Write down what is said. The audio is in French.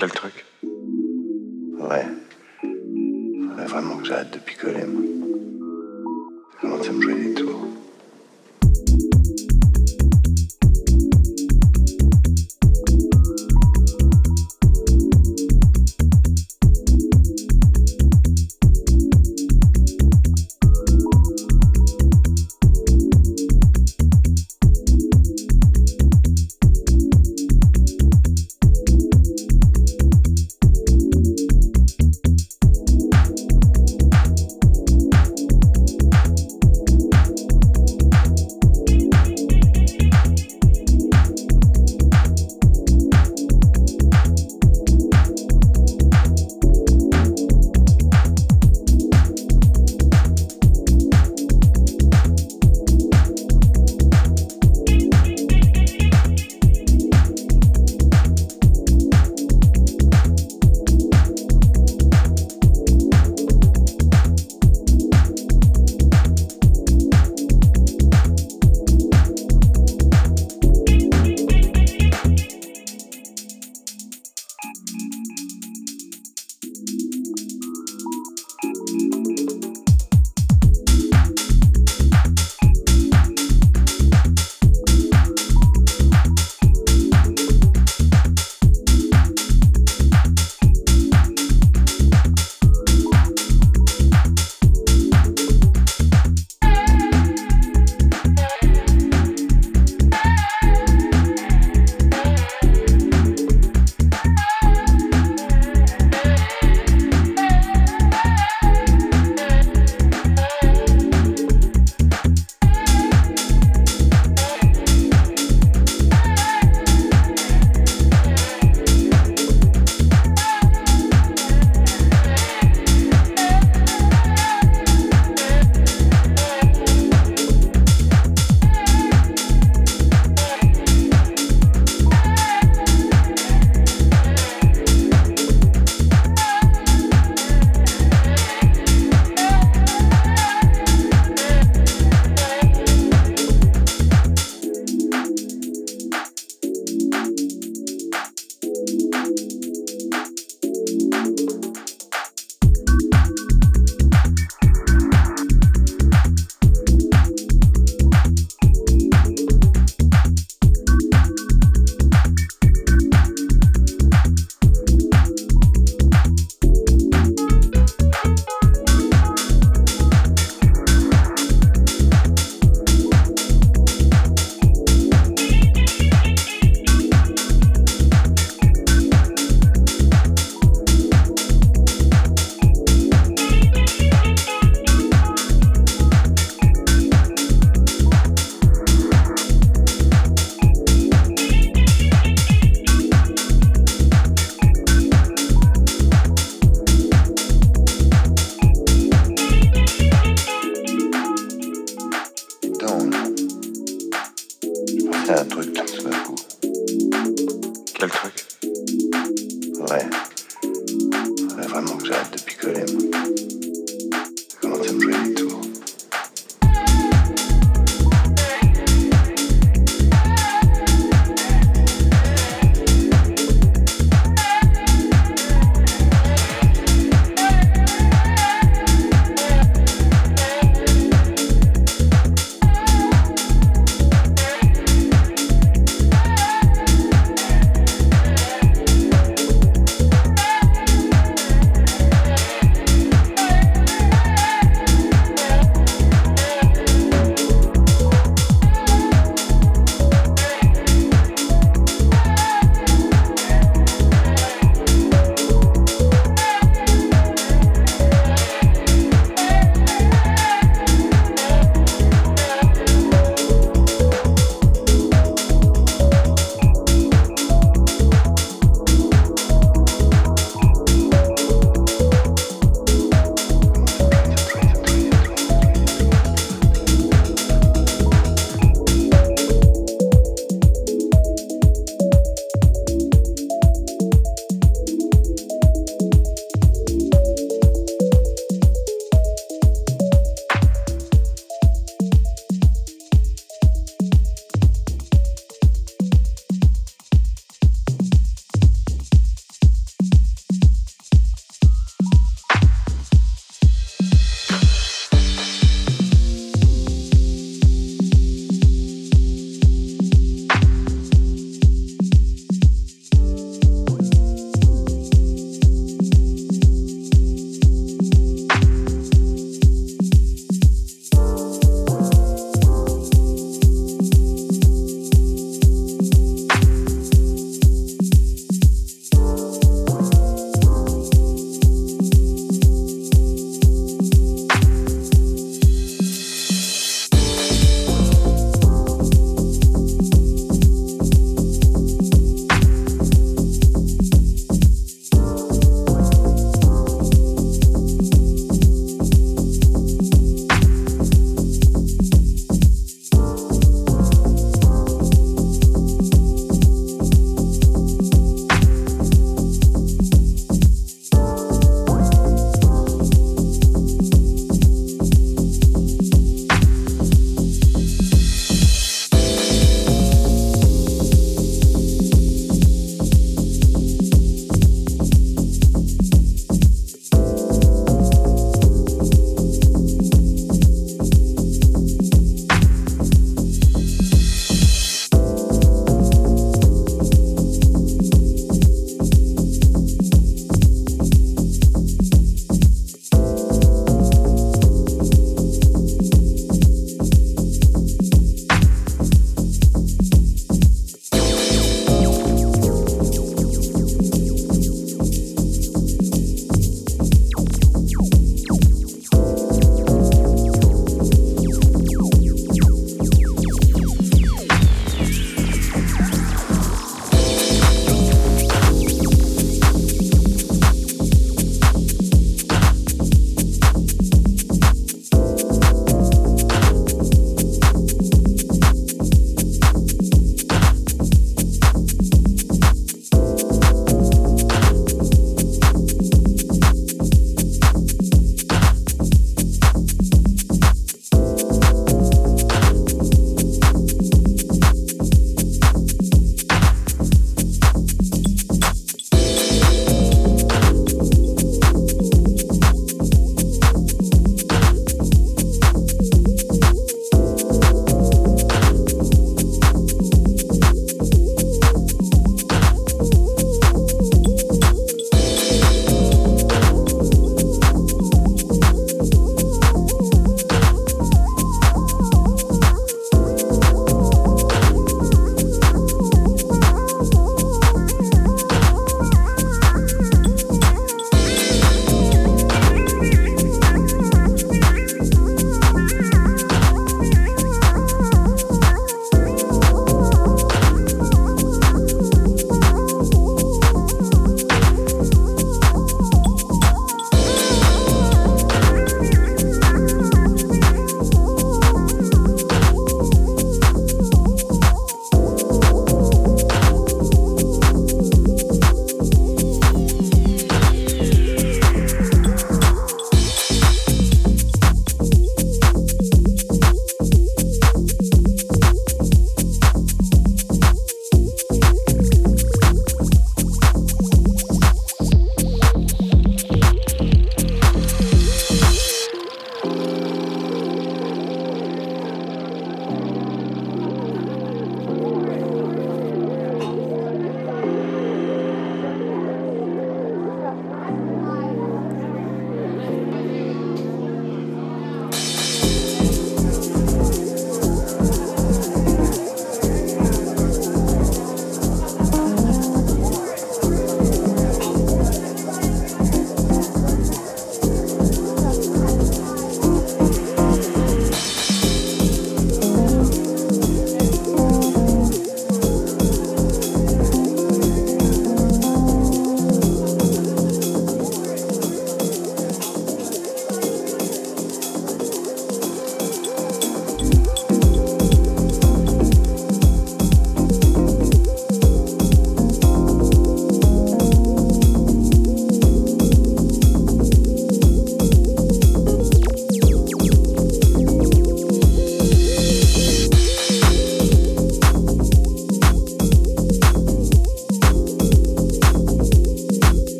Quel truc.